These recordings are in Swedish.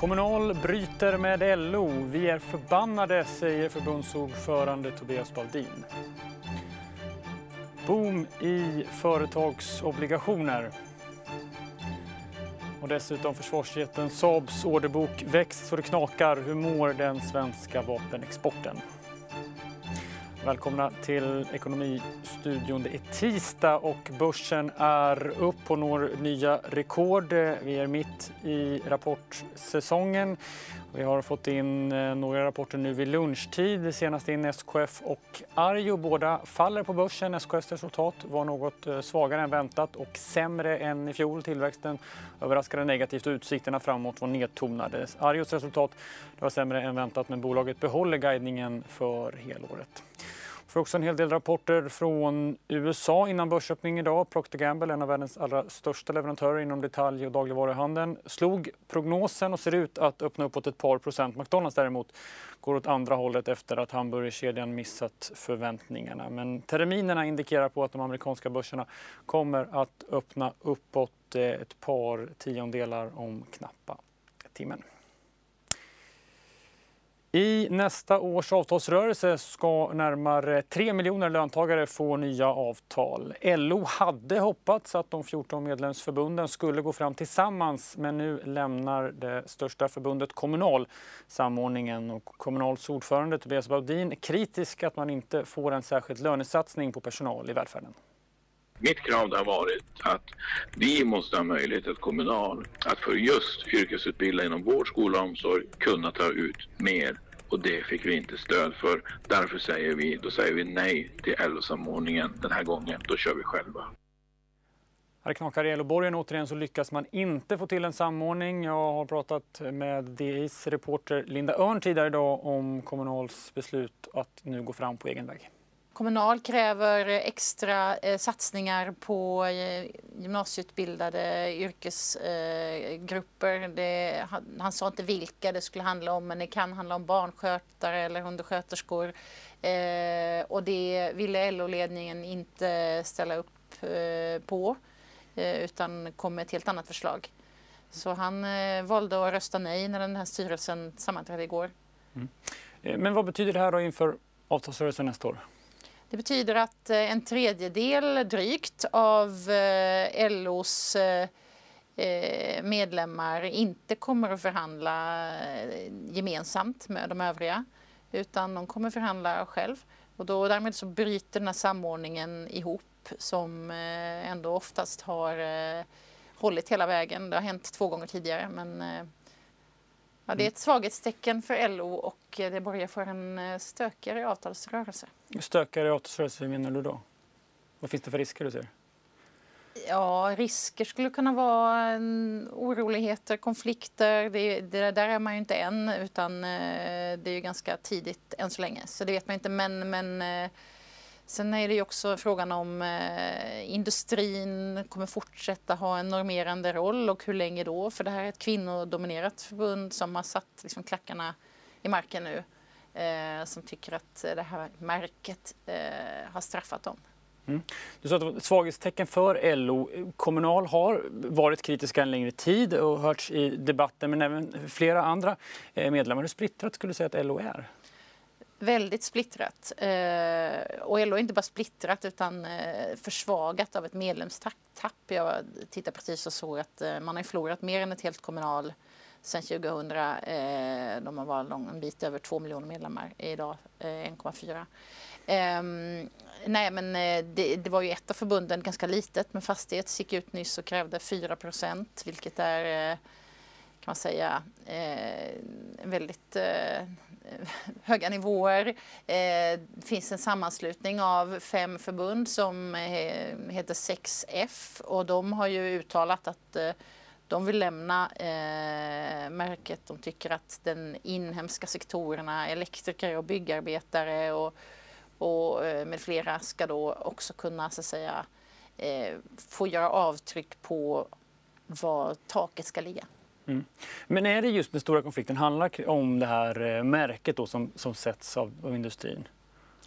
Kommunal bryter med LO. Vi är förbannade, säger förbundsordförande Tobias Baudin. Boom i företagsobligationer. Och dessutom försvarsjätten Saabs orderbok växt så det knakar. Hur mår den svenska vapenexporten? Välkomna till Ekonomistudion. Det är tisdag och börsen är upp och når nya rekord. Vi är mitt i rapportsäsongen. Vi har fått in eh, några rapporter nu vid lunchtid. Senast in SKF och Arjo. Båda faller på börsen. SKFs resultat var något eh, svagare än väntat och sämre än i fjol. Tillväxten överraskade negativt och utsikterna framåt var nedtonade. Arjos resultat var sämre än väntat men bolaget behåller guidningen för helåret. Vi får också en hel del rapporter från USA innan börsöppning idag. Procter Gamble, en av världens allra största leverantörer inom detalj och dagligvaruhandeln, slog prognosen och ser ut att öppna uppåt ett par procent. McDonalds däremot går åt andra hållet efter att hamburgerkedjan missat förväntningarna. Men terminerna indikerar på att de amerikanska börserna kommer att öppna uppåt eh, ett par tiondelar om knappa timmen. I nästa års avtalsrörelse ska närmare 3 miljoner löntagare få nya avtal. LO hade hoppats att de 14 medlemsförbunden skulle gå fram tillsammans men nu lämnar det största förbundet Kommunal samordningen. Och Kommunals ordförande Tobias Baudin är kritisk att man inte får en särskild lönesatsning på personal i välfärden. Mitt krav har varit att vi måste ha möjlighet att kommunal att för just yrkesutbilda inom vård, skola och omsorg kunna ta ut mer och det fick vi inte stöd för. Därför säger vi, då säger vi nej till LO-samordningen den här gången. Då kör vi själva. Här knakar i LO-borgen. Återigen så lyckas man inte få till en samordning. Jag har pratat med DIs reporter Linda Örn tidigare idag om Kommunals beslut att nu gå fram på egen väg. Kommunal kräver extra eh, satsningar på eh, gymnasieutbildade yrkesgrupper. Eh, han sa inte vilka det skulle handla om men det kan handla om barnskötare eller undersköterskor. Eh, och det ville LO-ledningen inte ställa upp eh, på eh, utan kom med ett helt annat förslag. Så han eh, valde att rösta nej när den här styrelsen sammanträdde igår. Mm. Men vad betyder det här då inför avtalsrörelsen nästa år? Det betyder att eh, en tredjedel drygt av eh, LOs eh, medlemmar inte kommer att förhandla gemensamt med de övriga utan de kommer förhandla själv. Och då, därmed så bryter den här samordningen ihop som ändå oftast har hållit hela vägen. Det har hänt två gånger tidigare men Ja, det är ett svaghetstecken för LO och det börjar för en eh, stökigare avtalsrörelse. Stökigare avtalsrörelse, hur menar du då? Vad finns det för risker du ser? Ja, risker skulle kunna vara oroligheter, konflikter. Det, det, där är man ju inte än, utan eh, det är ju ganska tidigt än så länge. Så det vet man inte. Men, men eh, Sen är det ju också frågan om industrin kommer fortsätta ha en normerande roll och hur länge då? För det här är ett kvinnodominerat förbund som har satt liksom, klackarna i marken nu. Eh, som tycker att det här märket eh, har straffat dem. Mm. Du sa att det var ett svaghetstecken för LO. Kommunal har varit kritiska en längre tid och hörts i debatten men även flera andra eh, medlemmar. Hur splittrat skulle du säga att LO är? väldigt splittrat. Eh, och LO är inte bara splittrat utan eh, försvagat av ett medlemstapp. Jag tittade precis och såg att man har förlorat mer än ett helt kommunal sedan 2000. Eh, de har varit en bit över 2 miljoner medlemmar, idag 1,4. Eh, ehm, nej, men eh, det, det, var ju ett av förbunden, ganska litet, men Fastighets gick ut nyss och krävde 4 procent, vilket är eh, kan man säga eh, väldigt höga nivåer. Eh, det finns en sammanslutning av fem förbund som heter 6F och de har ju uttalat att de vill lämna märket. De tycker att den inhemska sektorerna, elektriker och byggarbetare och, och med flera ska då också kunna så att säga få göra avtryck på var taket ska ligga. Mm. Men är det just den stora konflikten handlar om det här eh, märket då som, som sätts av, av industrin?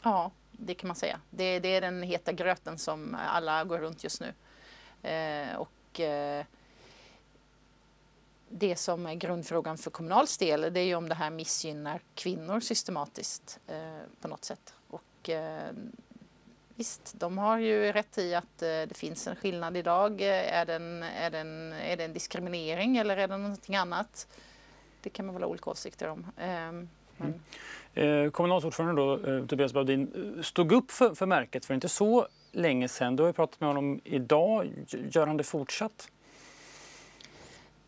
Ja, det kan man säga. Det, det, är den heta gröten som alla går runt just nu. Eh, och eh, det som är grundfrågan för Kommunals del det är ju om det här missgynnar kvinnor systematiskt eh, på något sätt. Och, eh, visst, de har ju rätt i att eh, det finns en skillnad idag. Eh, är, den, är, den, är det en diskriminering eller är det någonting annat? Det kan man väl ha olika åsikter om. Ehm, men... Mm. Eh, Kommunals ordförande då, eh, Tobias Baudin, stod upp för, för märket för inte så länge sedan. Du har ju pratat med honom idag. Gör han det fortsatt?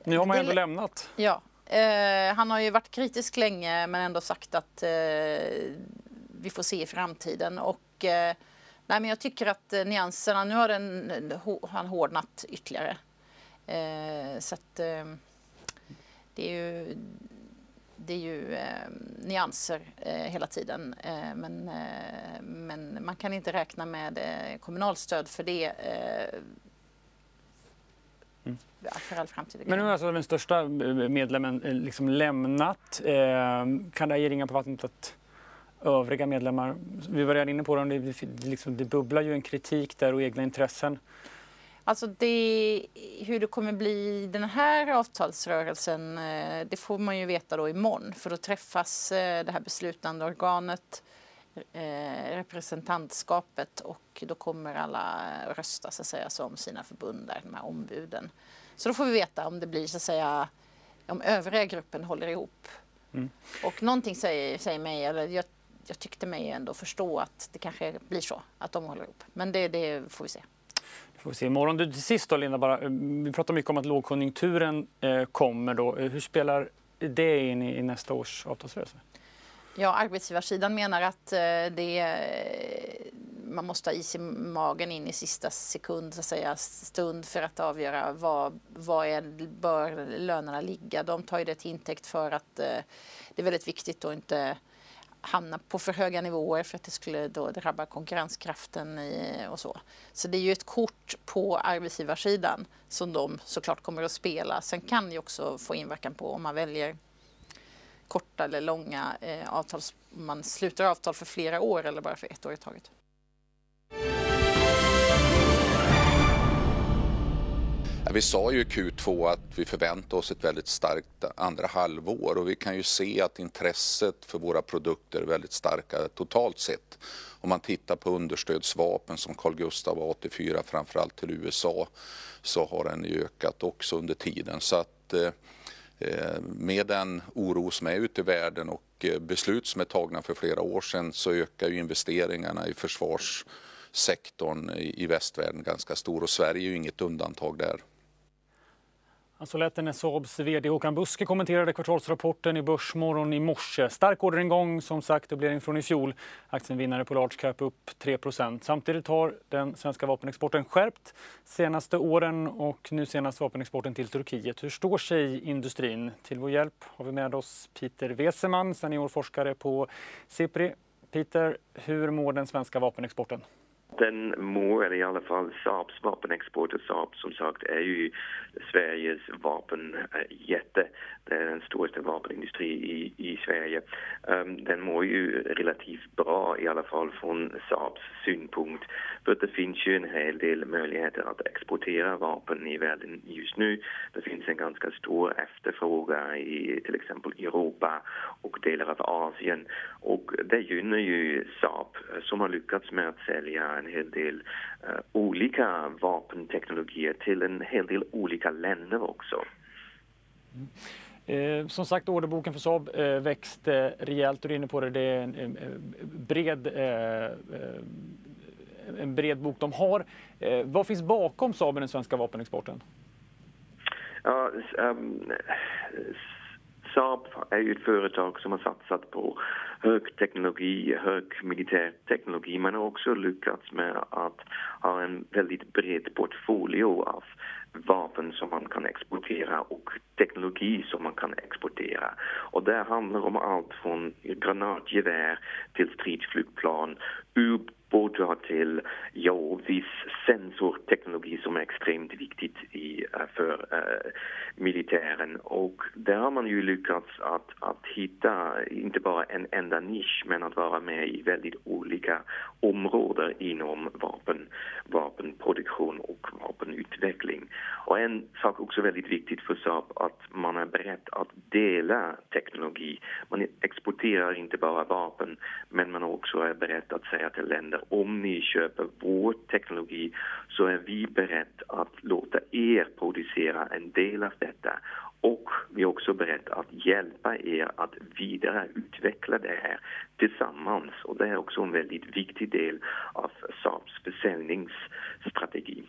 Nu har man ändå lämnat. Ja, eh, han har ju varit kritisk länge men ändå sagt att eh, vi får se i framtiden. Och, eh, nej, men jag tycker att eh, nyanserna, nu har den, han hårdnat ytterligare. Eh, så att, eh, det är ju, det är ju nyanser hela tiden. men, men man kan inte räkna med kommunalstöd för det Mm. För all framtid. Men nu har alltså den största eh, medlemmen eh, liksom lämnat. Eh, kan det ge ringa på vattnet att övriga medlemmar, vi var redan inne på det, det, liksom, det bubblar ju en kritik där och egna intressen. Alltså det, hur det kommer bli den här avtalsrörelsen, det får man ju veta då imorgon för då träffas det här beslutande organet, representantskapet och då kommer alla rösta så att säga som sina förbund där, de här ombuden. Så då får vi veta om det blir så att säga om övriga gruppen håller ihop. Mm. Och någonting säger, säger mig, eller jag, jag tyckte mig ändå förstå att det kanske blir så, att de håller ihop. Men det, det får vi se. Det får vi se imorgon. Du, till sist då Linda, bara, eh, vi pratar mycket om att lågkonjunkturen eh, kommer. Då. Eh, hur spelar det in i, i nästa års avtalsrörelse? Ja, arbetsgivarsidan menar att eh, det eh, man måste ha is i magen in i sista sekund, så att säga, stund för att avgöra var, var är, bör lönerna ligga. De tar ju det till intäkt för att eh, det är väldigt viktigt att inte hamna på för höga nivåer för att det skulle då drabba konkurrenskraften och så. Så det är ju ett kort på arbetsgivarsidan som de såklart kommer att spela. Sen kan det också få inverkan på om man väljer korta eller långa eh, avtal, man sluter avtal för flera år eller bara för ett år i taget. vi sa ju i Q2 att vi förväntar oss ett väldigt starkt andra halvår och vi kan ju se att intresset för våra produkter är väldigt starka totalt sett. Om man tittar på understödsvapen som Carl Gustaf A84 framförallt till USA så har den ökat också under tiden. Så att eh, Eh, med den oro som är ute i världen och eh, beslut som är tagna för flera år sedan så ökar ju investeringarna i försvarssektorn i västvärlden ganska stor och Sverige är ju inget undantag där. Så lät det när Saabs vd Håkan Buske kommenterade kvartalsrapporten i Börsmorgon i morse. Stark orderingång, som sagt, dubblering från i fjol. Aktien vinnare på large cap upp 3% Samtidigt har den svenska vapenexporten skärpt senaste åren och nu senast vapenexporten till Turkiet. Hur står sig industrin? Till vår hjälp har vi med oss Peter Weseman, seniorforskare på Sipri. Peter, hur mår den svenska vapenexporten? Den mår i alla fall Saabs vapenexport och Saab som sagt är ju Sveriges vapenjätte. Det är den största vapenindustrin i, i Sverige. Um, den mår ju relativt bra i alla fall från Saabs synpunkt. För det finns ju en hel del möjligheter att exportera vapen i världen just nu. Det finns en ganska stor efterfrågan i till exempel Europa och delar av Asien. Och det gynnar ju Saab som har lyckats med att sälja en hel del uh, olika vapenteknologier till en hel del olika länder också. Mm. Eh, som sagt, orderboken för Saab eh, växte rejält. Du är inne på det. Det är en, en, en bred, eh, eh en bred bok de har. Eh, vad finns bakom Saab i den svenska vapenexporten? Ja, um, Saab är ju ett företag som har satsat på hög teknologi, hög militär teknologi. Man har också lyckats med att ha en väldigt bred portfolio av vapen som man kan exportera och teknologi som man kan exportera. Och det handlar om allt från granatgevär till stridsflygplan, ubåtar till ja, viss sensorteknologi som är extremt viktigt i eh, för uh, militären och där har man ju lyckats att, att hitta inte bara en enda nisch men att vara med i väldigt olika områden inom vapen, vapenproduktion och vapenutveckling. Och en sak också väldigt viktigt för Saab att man är beredd att dela teknologi. Man exporterar inte bara vapen men man också är beredd att säga till länder om ni köper vår teknologi så är vi beredda att låta er producera en del av detta och vi är också beredda att hjälpa er att vidareutveckla det här tillsammans. Och det är också en väldigt viktig del av Saabs försäljningsstrategi.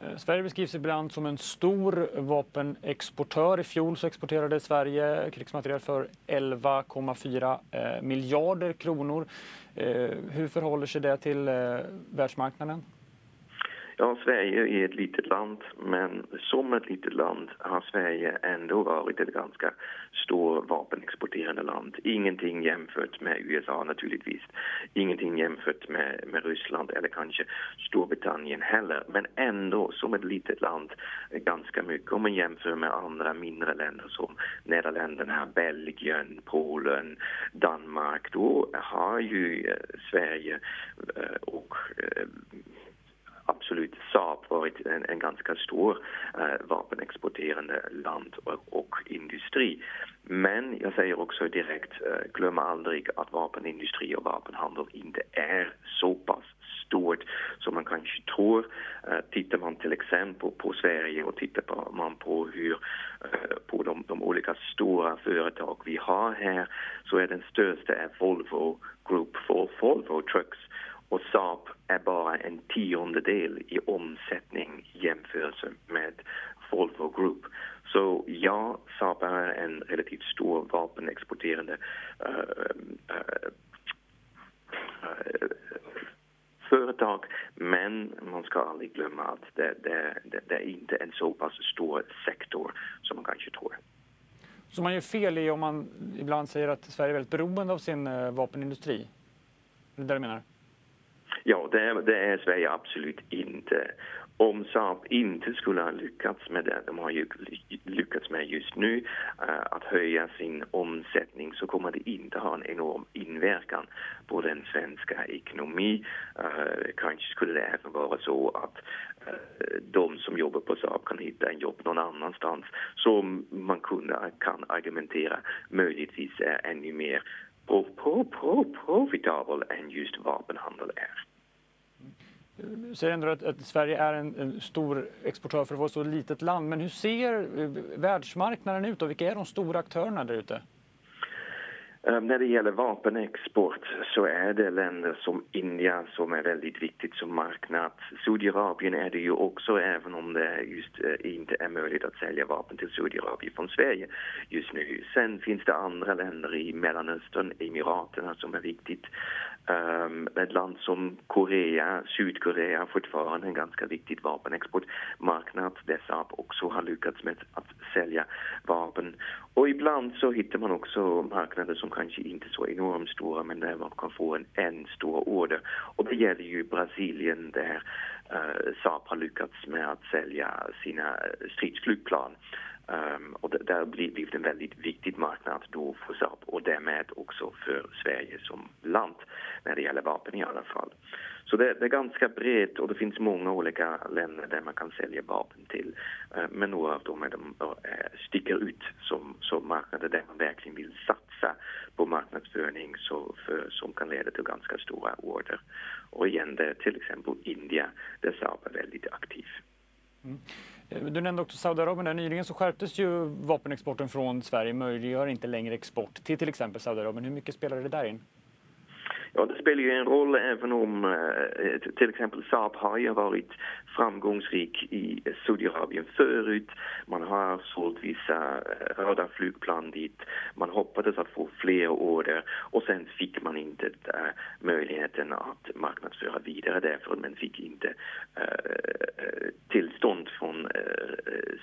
Eh, Sverige beskrivs ibland som en stor vapenexportör. I fjol så exporterade Sverige krigsmateriel för 11,4 eh, miljarder kronor. Eh, hur förhåller sig det till världsmarknaden? Ja, Sverige är ett litet land, men som ett litet land har Sverige ändå varit ett ganska stort vapenexporterande land. Ingenting jämfört med USA naturligtvis, ingenting jämfört med, med Ryssland eller kanske Storbritannien heller, men ändå som ett litet land ganska mycket om man jämför med andra mindre länder som Nederländerna, Belgien, Polen, Danmark. Då har ju eh, Sverige eh, och eh, absolut Saab varit en, en ganska stor eh, vapenexporterande land och, och, industri. Men jag säger också direkt, eh, glöm aldrig att vapenindustri och vapenhandel inte är så pass stort som man kanske tror. Eh, tittar man till exempel på Sverige och tittar man på hur eh, på de, de, olika stora företag vi har här så är den största är Volvo Group for Volvo Trucks och Saab är bara en tiondel i omsättning i jämförelse med Volvo Group. Så ja, Saab är en relativt stor vapenexporterande uh, uh, uh, företag men man ska aldrig glömma att det, det, det, det, är inte en så pass stor sektor som man kanske tror. Så man gör fel i om man ibland säger att Sverige är väldigt beroende av sin vapenindustri? Är det det du menar? Ja, det är, det är Sverige absolut inte. Om Saab inte skulle ha lyckats med det de har ju lyckats med just nu, eh, att höja sin omsättning så kommer det inte ha en enorm inverkan på den svenska ekonomin. Eh, kanske skulle det även vara så att eh, de som jobbar på Saab kan hitta en jobb någon annanstans som man kunde, kan argumentera möjligtvis är ännu mer profitabel än just vapenhandel är. Du säger ändå att, att Sverige är en, en, stor exportör för att vara ett så litet land. Men hur ser eh, världsmarknaden ut och vilka är de stora aktörerna där ute? Ehm, när det gäller vapenexport så är det länder som Indien som är väldigt viktigt som marknad. Saudiarabien är det ju också även om det just eh, inte är möjligt att sälja vapen till Saudiarabien från Sverige just nu. Sen finns det andra länder i Mellanöstern, Emiraterna som är viktigt. Ehm, ett land som Korea, Sydkorea fortfarande en ganska viktig vapenexportmarknad där Saab också har lyckats med att sälja vapen. Och ibland så hittar man också marknader som kanske inte så enormt stora men där man kan få en en stor order. Och det gäller ju Brasilien där uh, eh, Saab har lyckats med att sälja sina stridsflygplan. Um, och det, där blir det en väldigt viktig marknad då för Saab och därmed också för Sverige som land när det gäller vapen i alla fall. Så det, det, är ganska brett och det finns många olika länder där man kan sälja vapen till. Uh, men några av dem är de, uh, sticker ut som, som marknader där man verkligen vill satsa på marknadsföring så för, som kan leda till ganska stora order. Och igen, det är till exempel Indien där Saab är väldigt aktiv. Mm. Du nämnde också Saudiarabien. Nyligen så skärptes ju vapenexporten från Sverige, möjliggör inte längre export till till exempel Saudiarabien. Hur mycket spelar det där in? Ja, det spelar ju en roll även om eh, till exempel Saab har ju varit framgångsrik i Saudiarabien förut. Man har sålt vissa eh, röda flygplan dit. Man hoppades att få fler order och sen fick man inte eh, möjligheten att marknadsföra vidare därför men fick inte eh, tillstånd från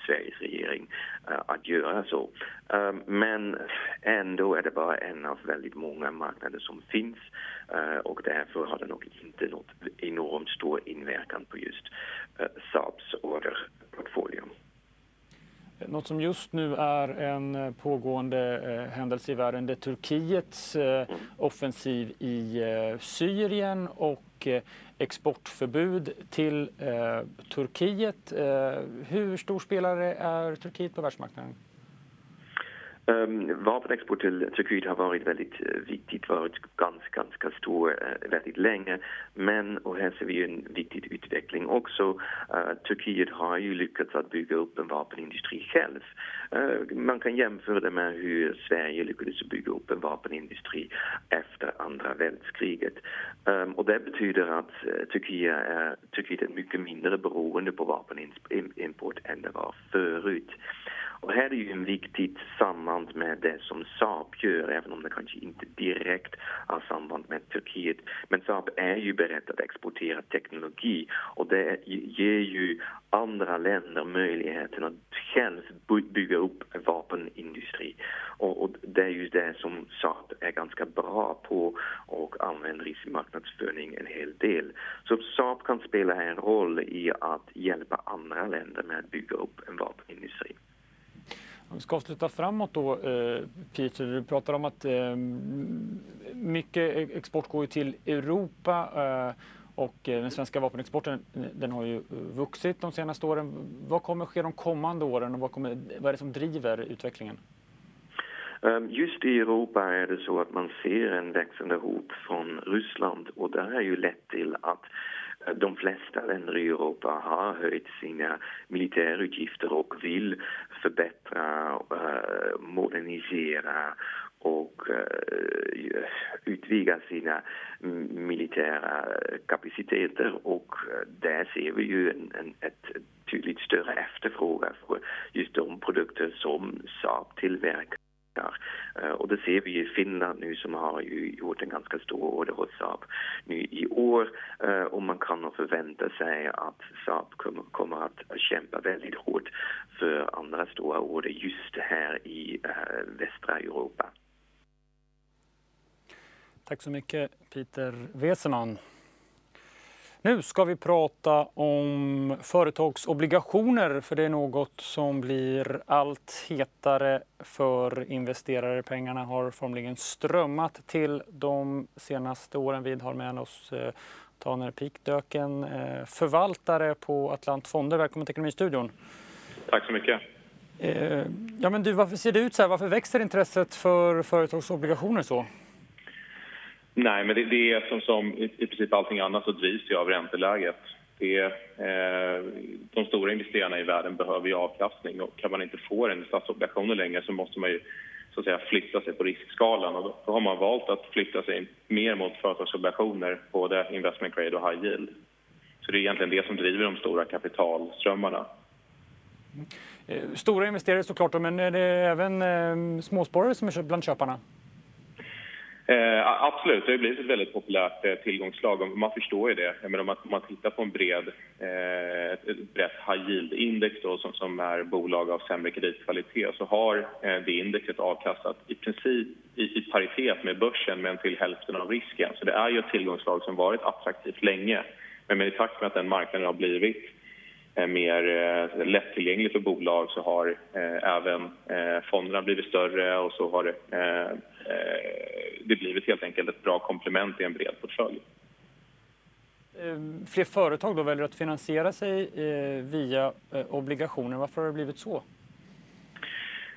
Sveriges regering att göra så. men ändå är det bara en av väldigt många marknader som finns och därför har det nog inte något enormt stor inverkan på just Saabs orderportfolio. något som just nu är en pågående händelse i världen. Det är Turkiets offensiv i Syrien och exportförbud till Turkiet. Hur stor spelare är Turkiet på världsmarknaden? Um, vapenexport till Turkiet har varit väldigt uh, viktigt, varit ganska, ganska stor uh, väldigt länge. Men, och här ser vi en viktig utveckling också, uh, Turkiet har ju lyckats att bygga upp en vapenindustri själv. man kan jämföra det med hur Sverige lyckades bygga upp en vapenindustri efter andra världskriget. Um, och det betyder att Turkiet är, Turkiet är mycket mindre beroende på vapenimport än det var förut. Och här är ju en viktigt samband med det som Saab gör, även om det kanske inte direkt har samband med Turkiet. Men Saab är ju beredd att exportera teknologi och det ger ju andra länder möjligheten att själv bygga upp en vapenindustri. Och, och, det är ju det som Saab är ganska bra på och använder i sin marknadsföring en hel del. Så Saab kan spela en roll i att hjälpa andra länder med att bygga upp en vapenindustri. Vi ska avsluta framåt då, eh, Peter, du pratar om att eh, mycket e- export går till Europa eh, och den svenska vapenexporten den har ju vuxit de senaste åren. Vad kommer ske de kommande åren och vad, kommer, vad är det som driver utvecklingen? Ehm, just i Europa är det så att man ser en växande hot från Ryssland och det har ju lett till att de flesta länder i Europa har höjt sina militärutgifter och vill förbättra, eh, modernisera och eh, utvidga sina militära kapaciteter och eh, där ser vi ju en, en, ett tydligt större efterfrågan för just de produkter som Saab tillverkar. Eh, och det ser vi i Finland nu som har ju gjort en ganska stor order hos Saab nu i år eh, och man kan nog förvänta sig att Saab kommer att kämpa väldigt hårt för andra stora order just här i eh, västra Europa. Tack så mycket Peter Weseman. Nu ska vi prata om företagsobligationer för det är något som blir allt hetare för investerare. Pengarna har formligen strömmat till de senaste åren. Vi har med oss eh, Taner Pikdöken, eh, förvaltare på Atlant Fonder. Välkommen till Ekonomistudion. Tack så mycket. Eh, ja, men du, varför ser det ut så här? Varför växer intresset för företagsobligationer så? Nej, men det, det är som, som i, i princip allting annat så drivs ju av ränteläget. Det, eh, de stora investerarna i världen behöver ju avkastning och kan man inte få den i statsobligationer längre så måste man ju så att säga, flytta sig på riskskalan och då, då har man valt att flytta sig mer mot företagsobligationer, både investment grade och high yield. Så det är egentligen det som driver de stora kapitalströmmarna. Eh, stora investerare såklart, men är det även eh, småsparare som är bland köparna? Eh, absolut, det har blivit ett väldigt populärt eh, tillgångslag. Man förstår ju det. Men om, man, om man tittar på en bred, eh, ett brett high yield-index som, som är bolag av sämre kreditkvalitet så har eh, det indexet avkastat i princip i, i, paritet med börsen men till hälften av risken. Så det är ju ett tillgångslag som varit attraktivt länge. Men men i takt med att den marknaden har blivit eh, mer eh, lättillgänglig för bolag så har eh, även eh, fonderna blivit större och så har eh, det eh, Eh, det blivit helt enkelt ett bra komplement i en bred portfölj. Eh, fler företag då väljer att finansiera sig eh, via obligationer. Varför har det blivit så?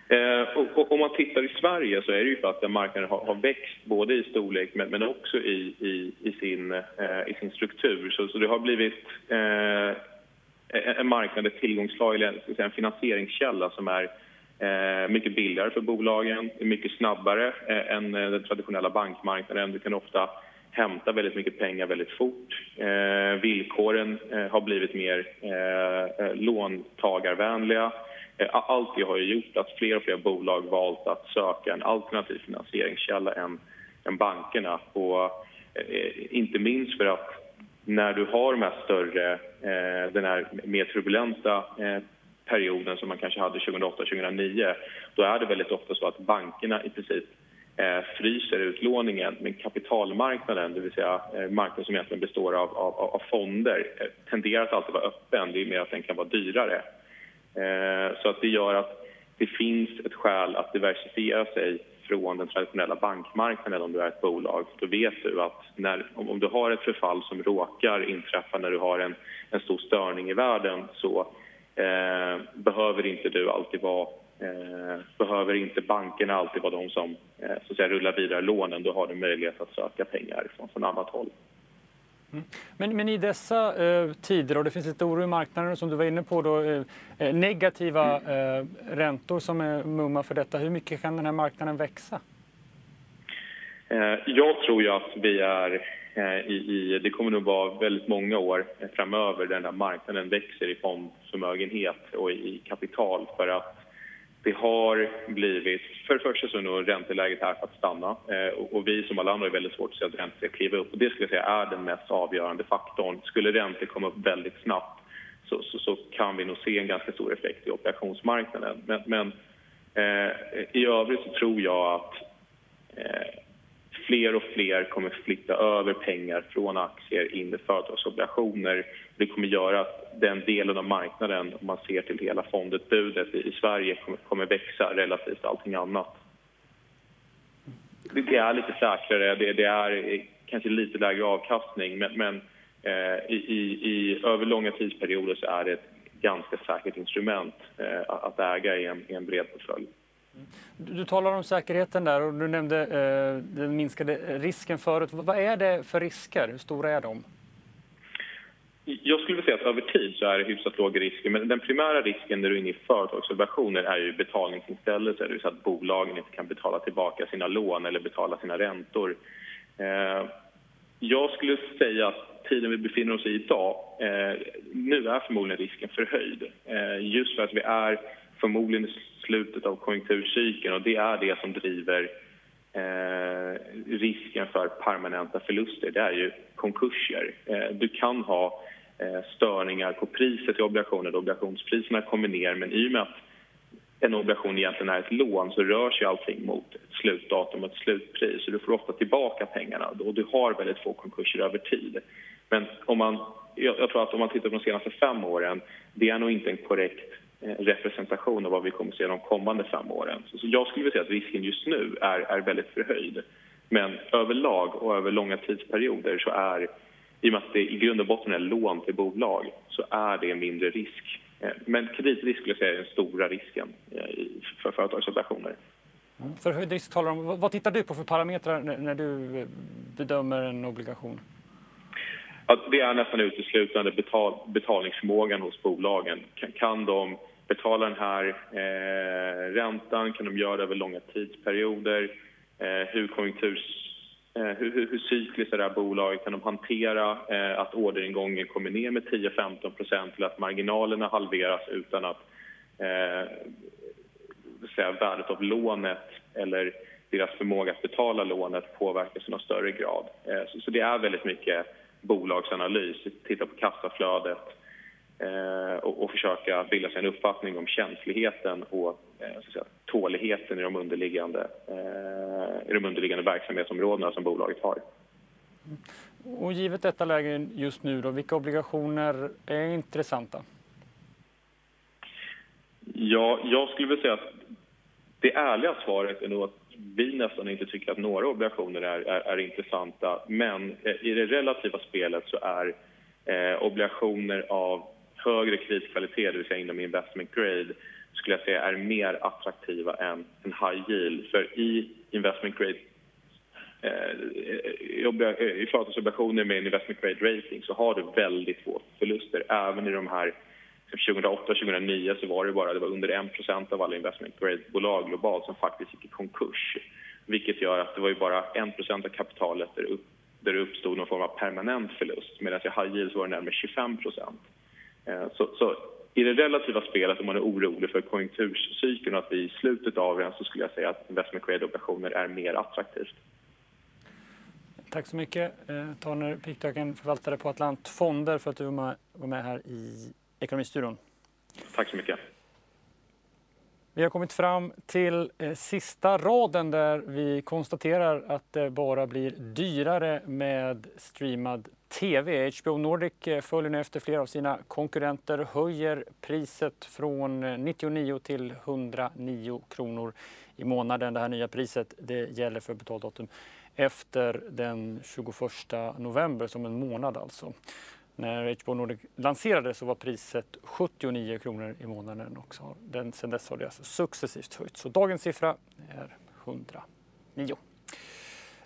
Eh, om man tittar i Sverige så är det ju för att den marknaden har, växt både i storlek men, också i, i, i, sin, eh, i sin struktur. Så, så det har blivit eh, en marknad, ett tillgångslag, en finansieringskälla som är Eh, mycket billigare för bolagen, mycket snabbare eh, än eh, den traditionella bankmarknaden. Du kan ofta hämta väldigt mycket pengar väldigt fort. Eh, villkoren eh, har blivit mer eh, eh låntagarvänliga. Eh, allt det har gjort att fler och fler bolag valt att söka en alternativ finansieringskälla än, än bankerna. Och, inte minst för att när du har de här större, den här mer turbulenta perioden som man kanske hade 2008-2009 då är det väldigt ofta så att bankerna i princip eh, fryser utlåningen men kapitalmarknaden, det vill säga eh, marknaden som egentligen består av, av, av fonder eh, tenderar att alltid vara öppen, det är mer att den kan vara dyrare. Eh, så att det gör att det finns ett skäl att diversifiera sig från den traditionella bankmarknaden om du är ett bolag. Då vet du att när, om du har ett förfall som råkar inträffa när du har en, en stor störning i världen så eh, behöver inte du alltid vara Eh, behöver inte bankerna alltid vara de som eh, så att säga, rullar vidare lånen. Då har du möjlighet att söka pengar från, från annat håll. Mm. Men, men, i dessa eh, tider, och det finns lite oro i marknaden som du var inne på, då, eh, eh negativa eh, räntor som är mumma för detta. Hur mycket kan den här marknaden växa? jag tror ju att vi är Eh, i, i, det kommer nog vara väldigt många år framöver där den här marknaden växer i fondförmögenhet och i kapital för att det har blivit... För det första så är nog ränteläget här för att stanna. Eh, och, vi som alla andra är väldigt svårt att se att räntor ska kliva upp. Och det skulle jag säga är den mest avgörande faktorn. Skulle räntor komma upp väldigt snabbt så, så, så, kan vi nog se en ganska stor effekt i operationsmarknaden. Men, men eh, i övrigt så tror jag att eh, fler och fler kommer flytta över pengar från aktier in i företagsobligationer. Det kommer göra att den delen av marknaden, om man ser till hela fondutbudet i Sverige, kommer, växa relativt allting annat. Det, är lite säkrare, det, är eh, kanske lite lägre avkastning men, eh, i, i, i, över långa tidsperioder så är det ett ganska säkert instrument eh, att äga i en, i en bred portfölj. Du, talar om säkerheten där och du nämnde eh, den minskade risken förut. Vad är det för risker? Hur stora är de? Jag skulle vilja säga att över tid så är det hyfsat låga risker. Men den primära risken när du är inne i företagsobligationer är ju betalningsinställelse. Det vill säga att bolagen inte kan betala tillbaka sina lån eller betala sina räntor. Eh, jag skulle säga att tiden vi befinner oss i idag, eh, nu är förmodligen risken förhöjd. Eh, just för att vi är förmodligen slutet av konjunkturcykeln och det är det som driver eh, risken för permanenta förluster. Det är ju konkurser. Eh, du kan ha eh, störningar på priset i obligationer. Obligationspriserna kommer ner men i och med att en obligation egentligen är ett lån så rör sig allting mot ett slutdatum och ett slutpris. Så du får ofta tillbaka pengarna och du har väldigt få konkurser över tid. Men om man, jag tror att om man tittar på de senaste fem åren, det är nog inte en korrekt Eh, representation av vad vi kommer att se de kommande fem åren. Så jag skulle vilja säga att risken just nu är, är väldigt förhöjd. Men överlag och över långa tidsperioder så är, i och med att det i grund och botten är lån till bolag, så är det mindre risk. Eh, men kreditrisk skulle jag säga är den stora risken eh, för företagsobligationer. Mm. Förhöjd risk talar om. Vad tittar du på för parametrar när du bedömer en obligation? Ja, det är nästan uteslutande betal, betalningsförmågan hos bolagen. Kan, kan de betala den här eh, räntan? Kan de göra det över långa tidsperioder? Eh, hur, konjunkturs, eh, hur, hur, hur cykliskt är det här bolaget? Kan de hantera eh, att orderingången kommer ner med 10-15 eller att marginalerna halveras utan att eh, säga, värdet av lånet eller deras förmåga att betala lånet påverkas i någon större grad? Eh, så, så det är väldigt mycket bolagsanalys, titta på kassaflödet eh, och, och, försöka bilda sig en uppfattning om känsligheten och eh, så säga, tåligheten i de, underliggande, eh, i de underliggande verksamhetsområdena som bolaget har. Och givet detta läge just nu, då, vilka obligationer är intressanta? Ja, jag skulle vilja säga att det ärliga svaret är nog att vi nästan inte tycker att några obligationer är, är, är intressanta. Men eh, i det relativa spelet så är eh, obligationer av högre kreditkvalitet, det vill säga inom investment grade, skulle jag säga är mer attraktiva än än high yield. För i investment grade eh, i eh, företagsobligationer med en investment grade rating så har du väldigt få förluster. Även i de här Typ 2008-2009 så var det bara det var under 1% av alla investment grade-bolag globalt som faktiskt gick i konkurs. Vilket gör att det var ju bara 1% av kapitalet där, upp, där det uppstod någon form av permanent förlust. Medan i high yield så var det närmare 25 eh, så, så i det relativa spelet, om man är orolig för konjunkturcykeln och att vi i slutet av den så skulle jag säga att investment grade-obligationer är mer attraktivt. Tack så mycket, eh, Torner Piktöken, förvaltare på Atlant Fonder för att du var med här i Ekonomistudion. Tack så mycket. Vi har kommit fram till eh, sista raden där vi konstaterar att det bara blir dyrare med streamad TV. HBO Nordic eh, följer nu efter flera av sina konkurrenter höjer priset från 99 eh, till 109 kronor i månaden. Det här nya priset det gäller för betaldatum efter den 21 november, som en månad alltså. När HBO Nordic lanserades så var priset 79 kronor i månaden och så, den, sen dess har det alltså successivt höjts. Så dagens siffra är 109.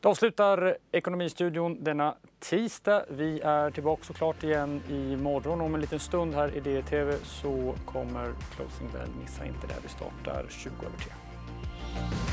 Det avslutar Ekonomistudion denna tisdag. Vi är tillbaka såklart igen i morgon. Om en liten stund här i DTV så kommer Closing Bell. Missa inte det. Vi startar 20 över 3.